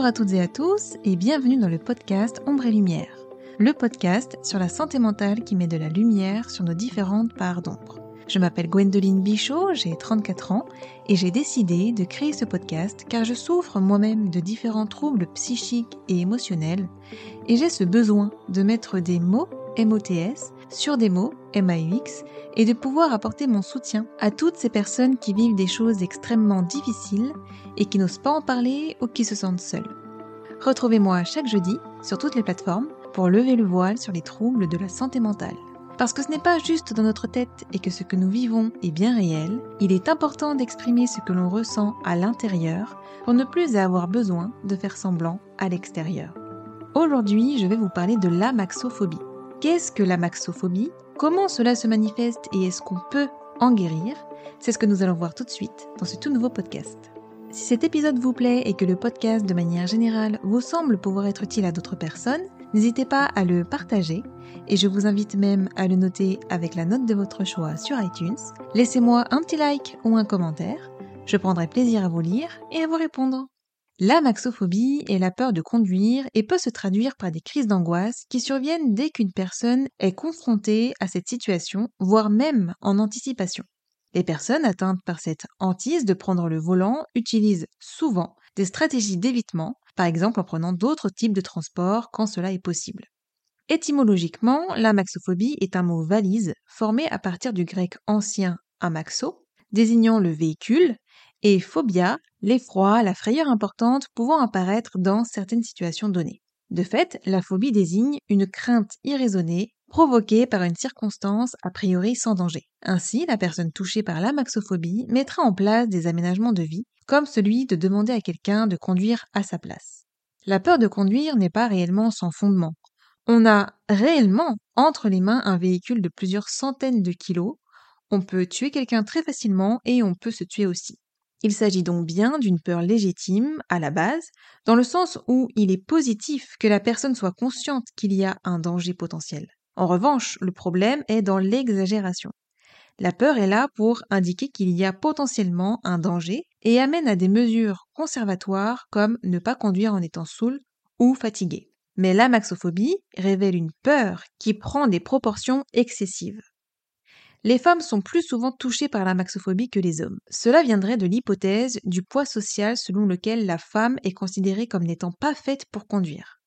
Bonjour à toutes et à tous et bienvenue dans le podcast Ombre et Lumière, le podcast sur la santé mentale qui met de la lumière sur nos différentes parts d'ombre. Je m'appelle Gwendoline Bichot, j'ai 34 ans et j'ai décidé de créer ce podcast car je souffre moi-même de différents troubles psychiques et émotionnels et j'ai ce besoin de mettre des mots MOTS sur des mots MAUX et de pouvoir apporter mon soutien à toutes ces personnes qui vivent des choses extrêmement difficiles et qui n'osent pas en parler ou qui se sentent seules. Retrouvez-moi chaque jeudi sur toutes les plateformes pour lever le voile sur les troubles de la santé mentale. Parce que ce n'est pas juste dans notre tête et que ce que nous vivons est bien réel, il est important d'exprimer ce que l'on ressent à l'intérieur pour ne plus avoir besoin de faire semblant à l'extérieur. Aujourd'hui, je vais vous parler de la maxophobie. Qu'est-ce que la maxophobie Comment cela se manifeste et est-ce qu'on peut en guérir? C'est ce que nous allons voir tout de suite dans ce tout nouveau podcast. Si cet épisode vous plaît et que le podcast de manière générale vous semble pouvoir être utile à d'autres personnes, n'hésitez pas à le partager et je vous invite même à le noter avec la note de votre choix sur iTunes. Laissez-moi un petit like ou un commentaire, je prendrai plaisir à vous lire et à vous répondre. La maxophobie est la peur de conduire et peut se traduire par des crises d'angoisse qui surviennent dès qu'une personne est confrontée à cette situation, voire même en anticipation. Les personnes atteintes par cette hantise de prendre le volant utilisent souvent des stratégies d'évitement, par exemple en prenant d'autres types de transports quand cela est possible. Étymologiquement, la maxophobie est un mot valise formé à partir du grec ancien amaxo, désignant le véhicule, et phobia, l'effroi, la frayeur importante pouvant apparaître dans certaines situations données. De fait, la phobie désigne une crainte irraisonnée provoquée par une circonstance a priori sans danger. Ainsi, la personne touchée par la maxophobie mettra en place des aménagements de vie, comme celui de demander à quelqu'un de conduire à sa place. La peur de conduire n'est pas réellement sans fondement. On a réellement entre les mains un véhicule de plusieurs centaines de kilos, on peut tuer quelqu'un très facilement et on peut se tuer aussi. Il s'agit donc bien d'une peur légitime à la base, dans le sens où il est positif que la personne soit consciente qu'il y a un danger potentiel. En revanche, le problème est dans l'exagération. La peur est là pour indiquer qu'il y a potentiellement un danger et amène à des mesures conservatoires comme ne pas conduire en étant saoul ou fatigué. Mais la maxophobie révèle une peur qui prend des proportions excessives les femmes sont plus souvent touchées par la maxophobie que les hommes. Cela viendrait de l'hypothèse du poids social selon lequel la femme est considérée comme n'étant pas faite pour conduire.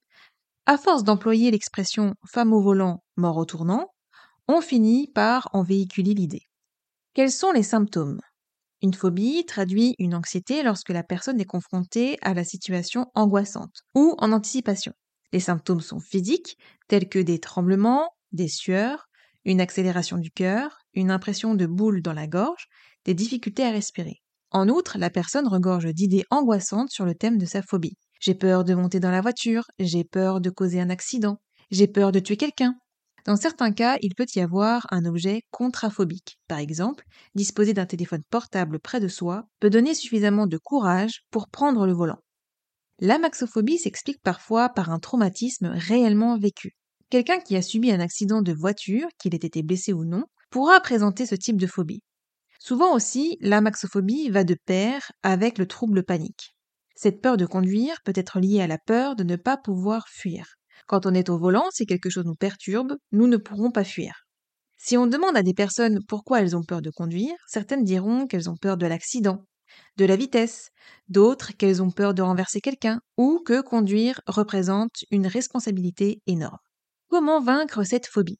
À force d'employer l'expression femme au volant, mort au tournant, on finit par en véhiculer l'idée. Quels sont les symptômes? Une phobie traduit une anxiété lorsque la personne est confrontée à la situation angoissante ou en anticipation. Les symptômes sont physiques, tels que des tremblements, des sueurs, une accélération du cœur, une impression de boule dans la gorge, des difficultés à respirer. En outre, la personne regorge d'idées angoissantes sur le thème de sa phobie. J'ai peur de monter dans la voiture, j'ai peur de causer un accident, j'ai peur de tuer quelqu'un. Dans certains cas, il peut y avoir un objet contraphobique. Par exemple, disposer d'un téléphone portable près de soi peut donner suffisamment de courage pour prendre le volant. La maxophobie s'explique parfois par un traumatisme réellement vécu. Quelqu'un qui a subi un accident de voiture, qu'il ait été blessé ou non, pourra présenter ce type de phobie. Souvent aussi, la maxophobie va de pair avec le trouble panique. Cette peur de conduire peut être liée à la peur de ne pas pouvoir fuir. Quand on est au volant, si quelque chose nous perturbe, nous ne pourrons pas fuir. Si on demande à des personnes pourquoi elles ont peur de conduire, certaines diront qu'elles ont peur de l'accident, de la vitesse, d'autres qu'elles ont peur de renverser quelqu'un, ou que conduire représente une responsabilité énorme. Comment vaincre cette phobie?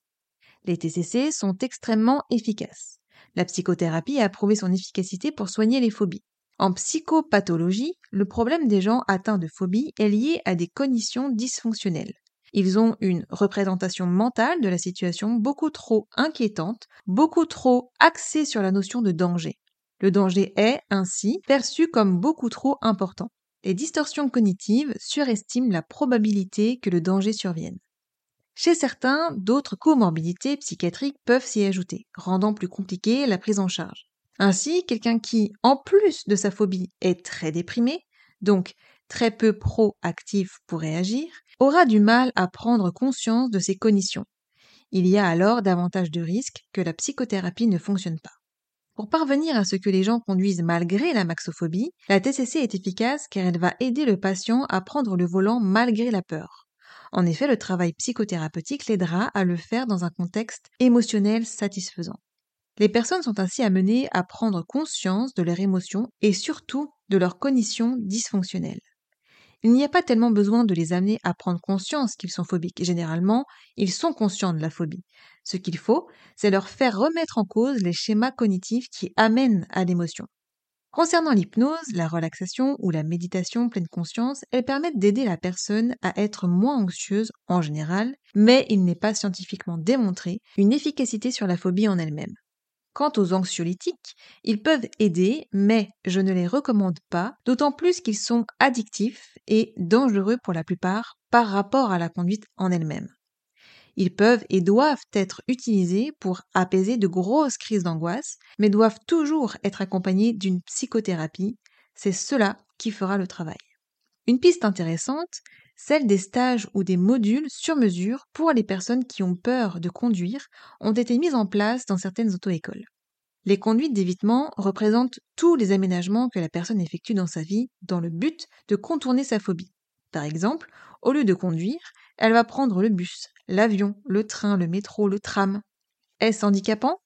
Les TCC sont extrêmement efficaces. La psychothérapie a prouvé son efficacité pour soigner les phobies. En psychopathologie, le problème des gens atteints de phobie est lié à des cognitions dysfonctionnelles. Ils ont une représentation mentale de la situation beaucoup trop inquiétante, beaucoup trop axée sur la notion de danger. Le danger est, ainsi, perçu comme beaucoup trop important. Les distorsions cognitives surestiment la probabilité que le danger survienne. Chez certains, d'autres comorbidités psychiatriques peuvent s'y ajouter, rendant plus compliquée la prise en charge. Ainsi, quelqu'un qui, en plus de sa phobie, est très déprimé, donc très peu proactif pour réagir, aura du mal à prendre conscience de ses cognitions. Il y a alors davantage de risques que la psychothérapie ne fonctionne pas. Pour parvenir à ce que les gens conduisent malgré la maxophobie, la TCC est efficace car elle va aider le patient à prendre le volant malgré la peur. En effet, le travail psychothérapeutique l'aidera à le faire dans un contexte émotionnel satisfaisant. Les personnes sont ainsi amenées à prendre conscience de leurs émotions et surtout de leurs cognitions dysfonctionnelles. Il n'y a pas tellement besoin de les amener à prendre conscience qu'ils sont phobiques. Généralement, ils sont conscients de la phobie. Ce qu'il faut, c'est leur faire remettre en cause les schémas cognitifs qui amènent à l'émotion. Concernant l'hypnose, la relaxation ou la méditation pleine conscience, elles permettent d'aider la personne à être moins anxieuse en général, mais il n'est pas scientifiquement démontré une efficacité sur la phobie en elle-même. Quant aux anxiolytiques, ils peuvent aider, mais je ne les recommande pas, d'autant plus qu'ils sont addictifs et dangereux pour la plupart par rapport à la conduite en elle-même. Ils peuvent et doivent être utilisés pour apaiser de grosses crises d'angoisse, mais doivent toujours être accompagnés d'une psychothérapie. C'est cela qui fera le travail. Une piste intéressante, celle des stages ou des modules sur mesure pour les personnes qui ont peur de conduire, ont été mises en place dans certaines auto-écoles. Les conduites d'évitement représentent tous les aménagements que la personne effectue dans sa vie dans le but de contourner sa phobie. Par exemple, au lieu de conduire, elle va prendre le bus, l'avion, le train, le métro, le tram. Est-ce handicapant?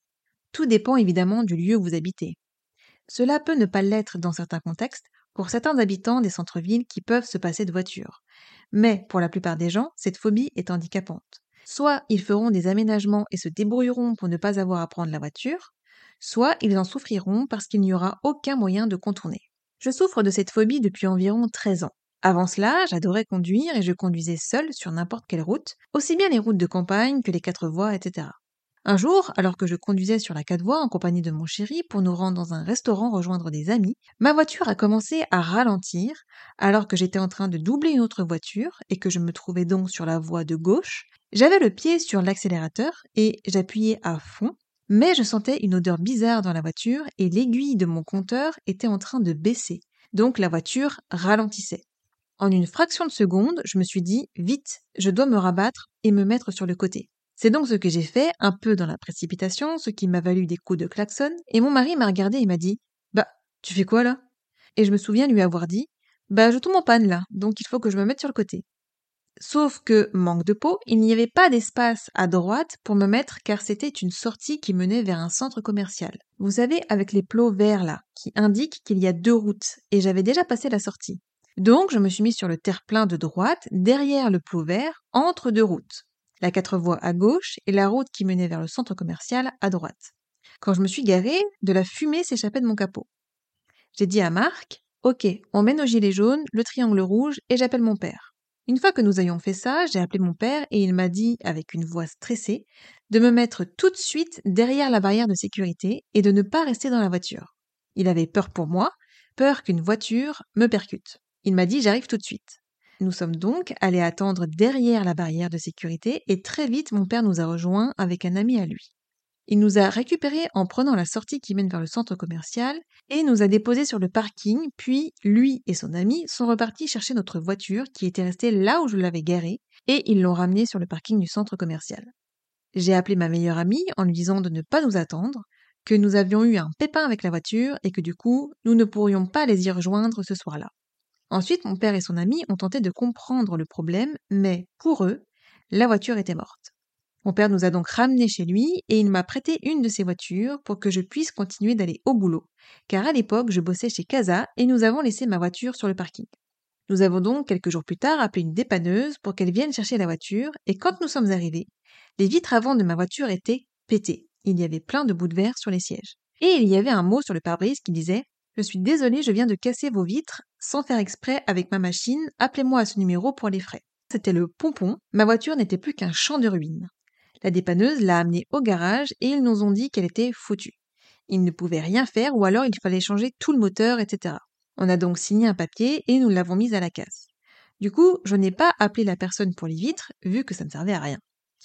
Tout dépend évidemment du lieu où vous habitez. Cela peut ne pas l'être dans certains contextes, pour certains habitants des centres-villes qui peuvent se passer de voiture. Mais pour la plupart des gens, cette phobie est handicapante. Soit ils feront des aménagements et se débrouilleront pour ne pas avoir à prendre la voiture, soit ils en souffriront parce qu'il n'y aura aucun moyen de contourner. Je souffre de cette phobie depuis environ 13 ans. Avant cela, j'adorais conduire et je conduisais seule sur n'importe quelle route, aussi bien les routes de campagne que les quatre voies, etc. Un jour, alors que je conduisais sur la quatre voies en compagnie de mon chéri pour nous rendre dans un restaurant rejoindre des amis, ma voiture a commencé à ralentir alors que j'étais en train de doubler une autre voiture et que je me trouvais donc sur la voie de gauche. J'avais le pied sur l'accélérateur et j'appuyais à fond, mais je sentais une odeur bizarre dans la voiture et l'aiguille de mon compteur était en train de baisser. Donc la voiture ralentissait. En une fraction de seconde, je me suis dit, vite, je dois me rabattre et me mettre sur le côté. C'est donc ce que j'ai fait, un peu dans la précipitation, ce qui m'a valu des coups de klaxon, et mon mari m'a regardé et m'a dit Bah, tu fais quoi là? Et je me souviens lui avoir dit Bah, je tombe en panne là, donc il faut que je me mette sur le côté. Sauf que, manque de peau, il n'y avait pas d'espace à droite pour me mettre car c'était une sortie qui menait vers un centre commercial. Vous savez, avec les plots verts là, qui indiquent qu'il y a deux routes, et j'avais déjà passé la sortie. Donc, je me suis mis sur le terre-plein de droite, derrière le plot vert, entre deux routes la quatre voies à gauche et la route qui menait vers le centre commercial à droite. Quand je me suis garée, de la fumée s'échappait de mon capot. J'ai dit à Marc, Ok, on mène au gilet jaune, le triangle rouge, et j'appelle mon père. Une fois que nous ayons fait ça, j'ai appelé mon père et il m'a dit, avec une voix stressée, de me mettre tout de suite derrière la barrière de sécurité et de ne pas rester dans la voiture. Il avait peur pour moi, peur qu'une voiture me percute. Il m'a dit j'arrive tout de suite. Nous sommes donc allés attendre derrière la barrière de sécurité et très vite mon père nous a rejoints avec un ami à lui. Il nous a récupérés en prenant la sortie qui mène vers le centre commercial et nous a déposés sur le parking, puis lui et son ami sont repartis chercher notre voiture qui était restée là où je l'avais garée et ils l'ont ramenée sur le parking du centre commercial. J'ai appelé ma meilleure amie en lui disant de ne pas nous attendre, que nous avions eu un pépin avec la voiture et que du coup nous ne pourrions pas les y rejoindre ce soir-là. Ensuite, mon père et son ami ont tenté de comprendre le problème, mais pour eux, la voiture était morte. Mon père nous a donc ramenés chez lui et il m'a prêté une de ses voitures pour que je puisse continuer d'aller au boulot, car à l'époque je bossais chez Casa et nous avons laissé ma voiture sur le parking. Nous avons donc quelques jours plus tard appelé une dépanneuse pour qu'elle vienne chercher la voiture et quand nous sommes arrivés, les vitres avant de ma voiture étaient pétées. Il y avait plein de bouts de verre sur les sièges. Et il y avait un mot sur le pare-brise qui disait je suis désolé, je viens de casser vos vitres sans faire exprès avec ma machine. Appelez-moi à ce numéro pour les frais. C'était le pompon. Ma voiture n'était plus qu'un champ de ruines. La dépanneuse l'a amenée au garage et ils nous ont dit qu'elle était foutue. Ils ne pouvaient rien faire ou alors il fallait changer tout le moteur, etc. On a donc signé un papier et nous l'avons mise à la casse. Du coup, je n'ai pas appelé la personne pour les vitres, vu que ça ne servait à rien.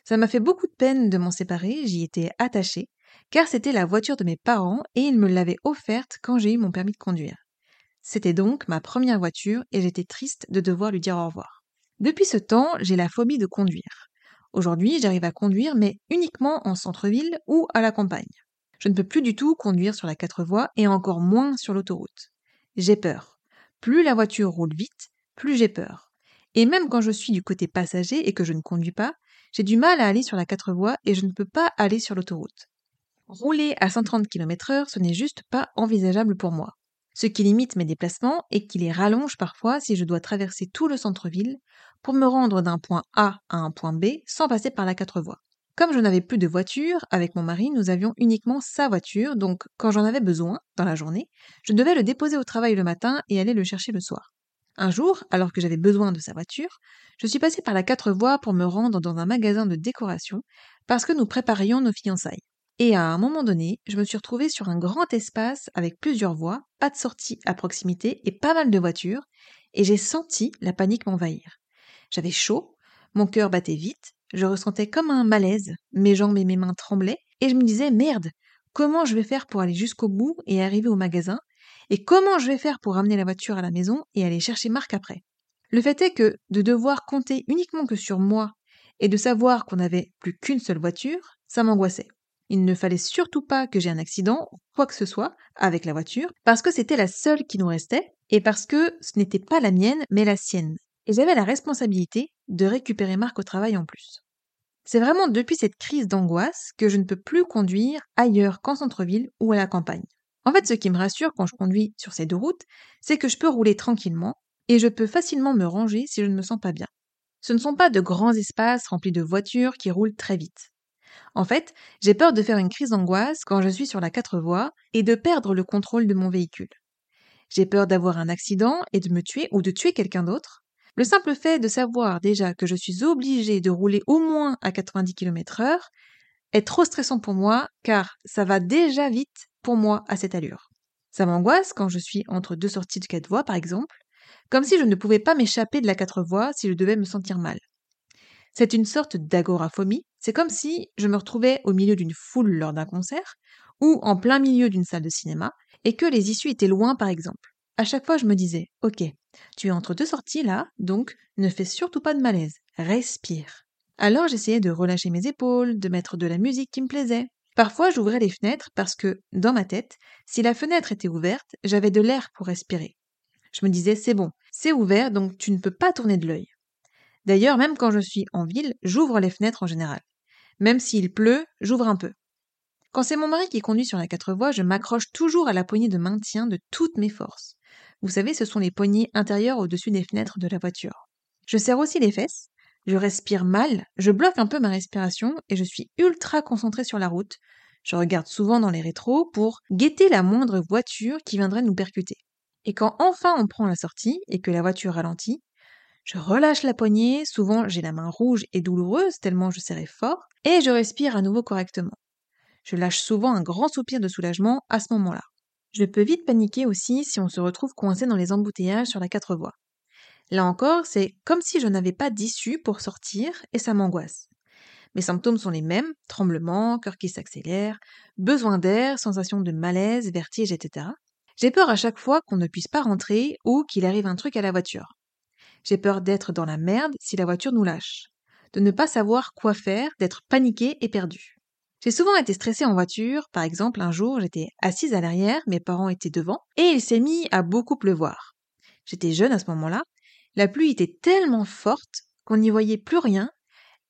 Ça m'a fait beaucoup de peine de m'en séparer, j'y étais attachée, car c'était la voiture de mes parents et ils me l'avaient offerte quand j'ai eu mon permis de conduire. C'était donc ma première voiture et j'étais triste de devoir lui dire au revoir. Depuis ce temps, j'ai la phobie de conduire. Aujourd'hui, j'arrive à conduire, mais uniquement en centre-ville ou à la campagne. Je ne peux plus du tout conduire sur la quatre voies et encore moins sur l'autoroute. J'ai peur. Plus la voiture roule vite, plus j'ai peur. Et même quand je suis du côté passager et que je ne conduis pas, j'ai du mal à aller sur la quatre voies et je ne peux pas aller sur l'autoroute. Rouler à 130 km heure, ce n'est juste pas envisageable pour moi. Ce qui limite mes déplacements et qui les rallonge parfois si je dois traverser tout le centre-ville pour me rendre d'un point A à un point B sans passer par la quatre voies. Comme je n'avais plus de voiture, avec mon mari, nous avions uniquement sa voiture, donc quand j'en avais besoin, dans la journée, je devais le déposer au travail le matin et aller le chercher le soir. Un jour, alors que j'avais besoin de sa voiture, je suis passée par la quatre voies pour me rendre dans un magasin de décoration parce que nous préparions nos fiançailles. Et à un moment donné, je me suis retrouvée sur un grand espace avec plusieurs voies, pas de sortie à proximité et pas mal de voitures, et j'ai senti la panique m'envahir. J'avais chaud, mon cœur battait vite, je ressentais comme un malaise, mes jambes et mes mains tremblaient, et je me disais merde, comment je vais faire pour aller jusqu'au bout et arriver au magasin, et comment je vais faire pour ramener la voiture à la maison et aller chercher Marc après? Le fait est que de devoir compter uniquement que sur moi et de savoir qu'on n'avait plus qu'une seule voiture, ça m'angoissait. Il ne fallait surtout pas que j'ai un accident, quoi que ce soit, avec la voiture, parce que c'était la seule qui nous restait, et parce que ce n'était pas la mienne, mais la sienne. Et j'avais la responsabilité de récupérer Marc au travail en plus. C'est vraiment depuis cette crise d'angoisse que je ne peux plus conduire ailleurs qu'en centre-ville ou à la campagne. En fait, ce qui me rassure quand je conduis sur ces deux routes, c'est que je peux rouler tranquillement et je peux facilement me ranger si je ne me sens pas bien. Ce ne sont pas de grands espaces remplis de voitures qui roulent très vite. En fait, j'ai peur de faire une crise d'angoisse quand je suis sur la quatre voies et de perdre le contrôle de mon véhicule. J'ai peur d'avoir un accident et de me tuer ou de tuer quelqu'un d'autre. Le simple fait de savoir déjà que je suis obligée de rouler au moins à 90 km heure est trop stressant pour moi car ça va déjà vite pour moi à cette allure. Ça m'angoisse quand je suis entre deux sorties de quatre voies par exemple, comme si je ne pouvais pas m'échapper de la quatre voies si je devais me sentir mal. C'est une sorte d'agoraphobie. C'est comme si je me retrouvais au milieu d'une foule lors d'un concert ou en plein milieu d'une salle de cinéma et que les issues étaient loin par exemple. À chaque fois, je me disais Ok, tu es entre deux sorties là, donc ne fais surtout pas de malaise, respire. Alors j'essayais de relâcher mes épaules, de mettre de la musique qui me plaisait. Parfois, j'ouvrais les fenêtres parce que, dans ma tête, si la fenêtre était ouverte, j'avais de l'air pour respirer. Je me disais C'est bon, c'est ouvert, donc tu ne peux pas tourner de l'œil. D'ailleurs, même quand je suis en ville, j'ouvre les fenêtres en général. Même s'il pleut, j'ouvre un peu. Quand c'est mon mari qui conduit sur la quatre voies, je m'accroche toujours à la poignée de maintien de toutes mes forces. Vous savez, ce sont les poignées intérieures au-dessus des fenêtres de la voiture. Je serre aussi les fesses, je respire mal, je bloque un peu ma respiration et je suis ultra concentrée sur la route. Je regarde souvent dans les rétros pour guetter la moindre voiture qui viendrait nous percuter. Et quand enfin on prend la sortie et que la voiture ralentit, je relâche la poignée, souvent j'ai la main rouge et douloureuse tellement je serrais fort, et je respire à nouveau correctement. Je lâche souvent un grand soupir de soulagement à ce moment-là. Je peux vite paniquer aussi si on se retrouve coincé dans les embouteillages sur la quatre voies. Là encore, c'est comme si je n'avais pas d'issue pour sortir et ça m'angoisse. Mes symptômes sont les mêmes, tremblement, cœur qui s'accélère, besoin d'air, sensation de malaise, vertige, etc. J'ai peur à chaque fois qu'on ne puisse pas rentrer ou qu'il arrive un truc à la voiture. J'ai peur d'être dans la merde si la voiture nous lâche, de ne pas savoir quoi faire, d'être paniqué et perdu. J'ai souvent été stressée en voiture, par exemple un jour j'étais assise à l'arrière, mes parents étaient devant, et il s'est mis à beaucoup pleuvoir. J'étais jeune à ce moment-là, la pluie était tellement forte qu'on n'y voyait plus rien,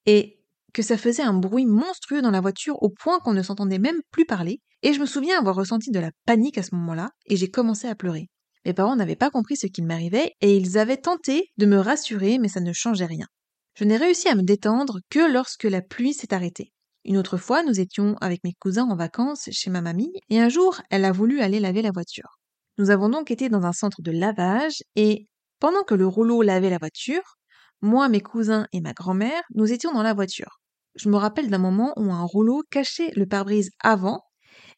et que ça faisait un bruit monstrueux dans la voiture au point qu'on ne s'entendait même plus parler, et je me souviens avoir ressenti de la panique à ce moment-là, et j'ai commencé à pleurer. Mes parents n'avaient pas compris ce qu'il m'arrivait et ils avaient tenté de me rassurer, mais ça ne changeait rien. Je n'ai réussi à me détendre que lorsque la pluie s'est arrêtée. Une autre fois, nous étions avec mes cousins en vacances chez ma mamie, et un jour, elle a voulu aller laver la voiture. Nous avons donc été dans un centre de lavage, et pendant que le rouleau lavait la voiture, moi, mes cousins et ma grand-mère, nous étions dans la voiture. Je me rappelle d'un moment où un rouleau cachait le pare-brise avant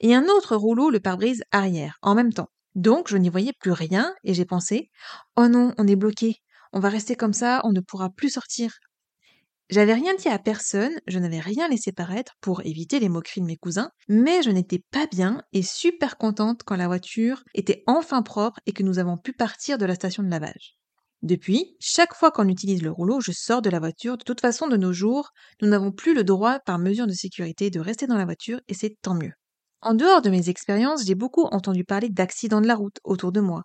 et un autre rouleau le pare-brise arrière, en même temps. Donc je n'y voyais plus rien et j'ai pensé Oh non, on est bloqué, on va rester comme ça, on ne pourra plus sortir. J'avais rien dit à personne, je n'avais rien laissé paraître pour éviter les moqueries de mes cousins, mais je n'étais pas bien et super contente quand la voiture était enfin propre et que nous avons pu partir de la station de lavage. Depuis, chaque fois qu'on utilise le rouleau, je sors de la voiture. De toute façon, de nos jours, nous n'avons plus le droit, par mesure de sécurité, de rester dans la voiture et c'est tant mieux. En dehors de mes expériences, j'ai beaucoup entendu parler d'accidents de la route autour de moi,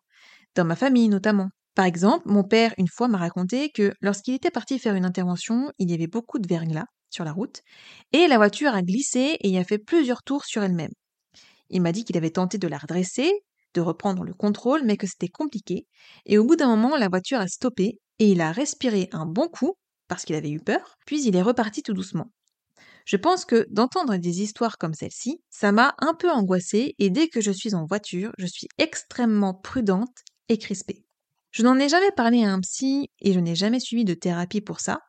dans ma famille notamment. Par exemple, mon père une fois m'a raconté que lorsqu'il était parti faire une intervention, il y avait beaucoup de verglas sur la route, et la voiture a glissé et a fait plusieurs tours sur elle-même. Il m'a dit qu'il avait tenté de la redresser, de reprendre le contrôle, mais que c'était compliqué, et au bout d'un moment, la voiture a stoppé, et il a respiré un bon coup, parce qu'il avait eu peur, puis il est reparti tout doucement. Je pense que d'entendre des histoires comme celle-ci, ça m'a un peu angoissée, et dès que je suis en voiture, je suis extrêmement prudente et crispée. Je n'en ai jamais parlé à un psy, et je n'ai jamais suivi de thérapie pour ça,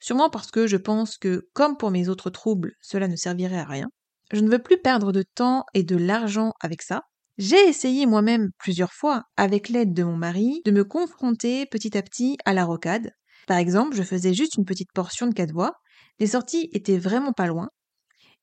sûrement parce que je pense que, comme pour mes autres troubles, cela ne servirait à rien. Je ne veux plus perdre de temps et de l'argent avec ça. J'ai essayé moi-même plusieurs fois, avec l'aide de mon mari, de me confronter petit à petit à la rocade. Par exemple, je faisais juste une petite portion de quatre les sorties étaient vraiment pas loin,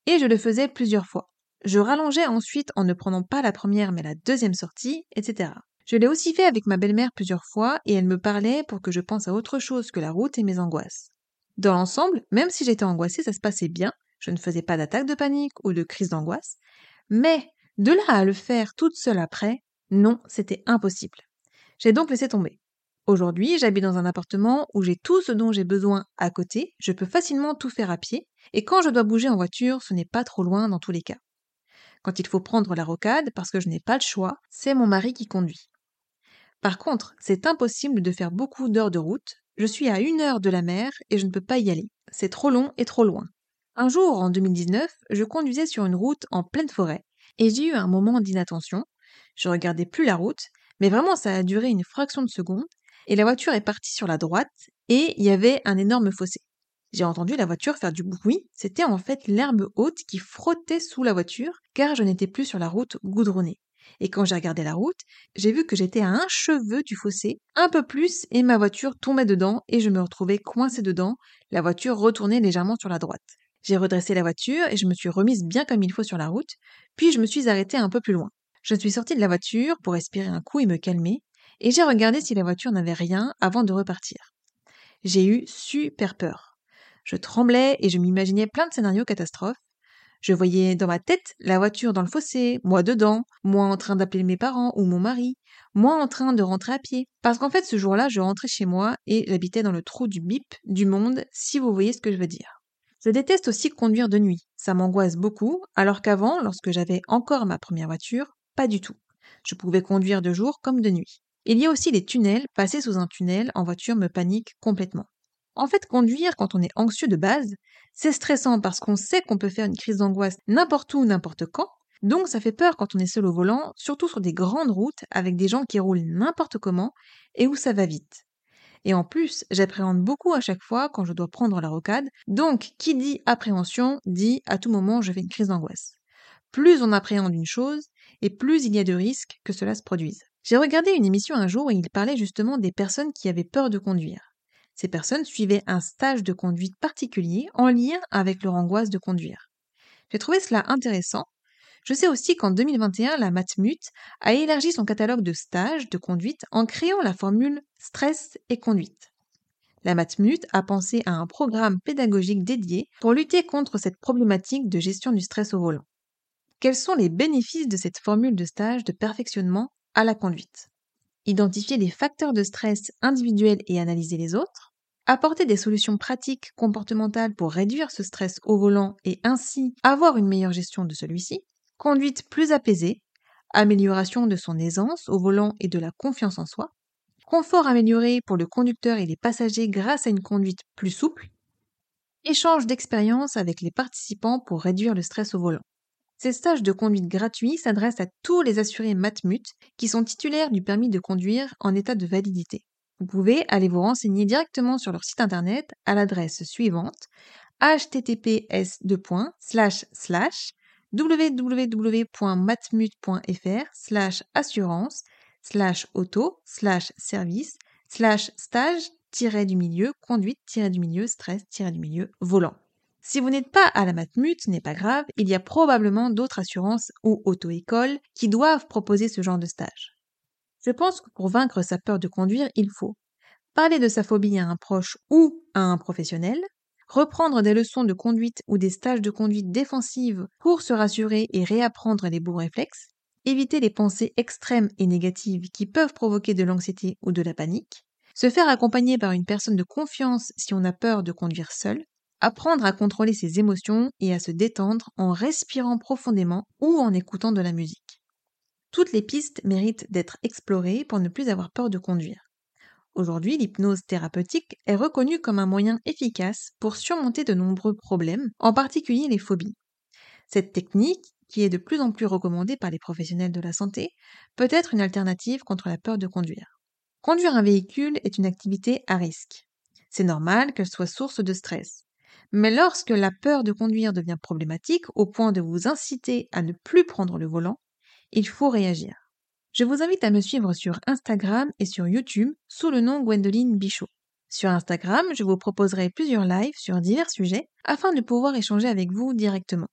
et je le faisais plusieurs fois. Je rallongeais ensuite en ne prenant pas la première mais la deuxième sortie, etc. Je l'ai aussi fait avec ma belle-mère plusieurs fois et elle me parlait pour que je pense à autre chose que la route et mes angoisses. Dans l'ensemble, même si j'étais angoissée, ça se passait bien, je ne faisais pas d'attaque de panique ou de crise d'angoisse, mais de là à le faire toute seule après, non, c'était impossible. J'ai donc laissé tomber. Aujourd'hui, j'habite dans un appartement où j'ai tout ce dont j'ai besoin à côté, je peux facilement tout faire à pied, et quand je dois bouger en voiture, ce n'est pas trop loin dans tous les cas. Quand il faut prendre la rocade, parce que je n'ai pas le choix, c'est mon mari qui conduit. Par contre, c'est impossible de faire beaucoup d'heures de route, je suis à une heure de la mer et je ne peux pas y aller. C'est trop long et trop loin. Un jour, en 2019, je conduisais sur une route en pleine forêt et j'ai eu un moment d'inattention. Je regardais plus la route, mais vraiment ça a duré une fraction de seconde et la voiture est partie sur la droite et il y avait un énorme fossé. J'ai entendu la voiture faire du bruit, c'était en fait l'herbe haute qui frottait sous la voiture car je n'étais plus sur la route goudronnée. Et quand j'ai regardé la route, j'ai vu que j'étais à un cheveu du fossé, un peu plus, et ma voiture tombait dedans et je me retrouvais coincée dedans, la voiture retournait légèrement sur la droite. J'ai redressé la voiture et je me suis remise bien comme il faut sur la route, puis je me suis arrêtée un peu plus loin. Je suis sortie de la voiture pour respirer un coup et me calmer, et j'ai regardé si la voiture n'avait rien avant de repartir. J'ai eu super peur. Je tremblais et je m'imaginais plein de scénarios catastrophes, je voyais dans ma tête la voiture dans le fossé, moi dedans, moi en train d'appeler mes parents ou mon mari, moi en train de rentrer à pied. Parce qu'en fait, ce jour-là, je rentrais chez moi et j'habitais dans le trou du bip du monde, si vous voyez ce que je veux dire. Je déteste aussi conduire de nuit. Ça m'angoisse beaucoup, alors qu'avant, lorsque j'avais encore ma première voiture, pas du tout. Je pouvais conduire de jour comme de nuit. Il y a aussi les tunnels. Passer sous un tunnel en voiture me panique complètement. En fait, conduire quand on est anxieux de base, c'est stressant parce qu'on sait qu'on peut faire une crise d'angoisse n'importe où, n'importe quand. Donc ça fait peur quand on est seul au volant, surtout sur des grandes routes avec des gens qui roulent n'importe comment et où ça va vite. Et en plus, j'appréhende beaucoup à chaque fois quand je dois prendre la rocade. Donc, qui dit appréhension dit à tout moment je fais une crise d'angoisse. Plus on appréhende une chose, et plus il y a de risques que cela se produise. J'ai regardé une émission un jour et il parlait justement des personnes qui avaient peur de conduire. Ces personnes suivaient un stage de conduite particulier en lien avec leur angoisse de conduire. J'ai trouvé cela intéressant. Je sais aussi qu'en 2021, la Matmut a élargi son catalogue de stages de conduite en créant la formule stress et conduite. La Matmut a pensé à un programme pédagogique dédié pour lutter contre cette problématique de gestion du stress au volant. Quels sont les bénéfices de cette formule de stage de perfectionnement à la conduite. Identifier les facteurs de stress individuels et analyser les autres, apporter des solutions pratiques comportementales pour réduire ce stress au volant et ainsi avoir une meilleure gestion de celui-ci, conduite plus apaisée, amélioration de son aisance au volant et de la confiance en soi, confort amélioré pour le conducteur et les passagers grâce à une conduite plus souple, échange d'expériences avec les participants pour réduire le stress au volant. Ces stages de conduite gratuits s'adressent à tous les assurés Matmut qui sont titulaires du permis de conduire en état de validité. Vous pouvez aller vous renseigner directement sur leur site internet à l'adresse suivante https www.matmut.fr slash assurance slash auto slash service slash stage du milieu conduite du milieu stress du milieu volant. Si vous n'êtes pas à la Matmut, ce n'est pas grave, il y a probablement d'autres assurances ou auto-écoles qui doivent proposer ce genre de stage. Je pense que pour vaincre sa peur de conduire, il faut parler de sa phobie à un proche ou à un professionnel, reprendre des leçons de conduite ou des stages de conduite défensive pour se rassurer et réapprendre les bons réflexes, éviter les pensées extrêmes et négatives qui peuvent provoquer de l'anxiété ou de la panique, se faire accompagner par une personne de confiance si on a peur de conduire seul, apprendre à contrôler ses émotions et à se détendre en respirant profondément ou en écoutant de la musique. Toutes les pistes méritent d'être explorées pour ne plus avoir peur de conduire. Aujourd'hui, l'hypnose thérapeutique est reconnue comme un moyen efficace pour surmonter de nombreux problèmes, en particulier les phobies. Cette technique, qui est de plus en plus recommandée par les professionnels de la santé, peut être une alternative contre la peur de conduire. Conduire un véhicule est une activité à risque. C'est normal qu'elle soit source de stress. Mais lorsque la peur de conduire devient problématique au point de vous inciter à ne plus prendre le volant, il faut réagir. Je vous invite à me suivre sur Instagram et sur YouTube sous le nom Gwendoline Bichot. Sur Instagram, je vous proposerai plusieurs lives sur divers sujets afin de pouvoir échanger avec vous directement.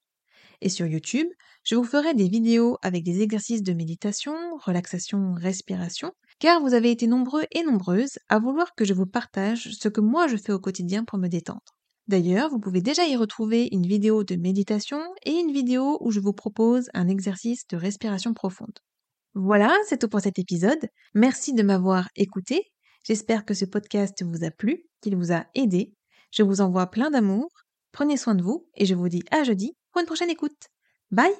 Et sur YouTube, je vous ferai des vidéos avec des exercices de méditation, relaxation, respiration, car vous avez été nombreux et nombreuses à vouloir que je vous partage ce que moi je fais au quotidien pour me détendre. D'ailleurs, vous pouvez déjà y retrouver une vidéo de méditation et une vidéo où je vous propose un exercice de respiration profonde. Voilà, c'est tout pour cet épisode. Merci de m'avoir écouté. J'espère que ce podcast vous a plu, qu'il vous a aidé. Je vous envoie plein d'amour. Prenez soin de vous et je vous dis à jeudi pour une prochaine écoute. Bye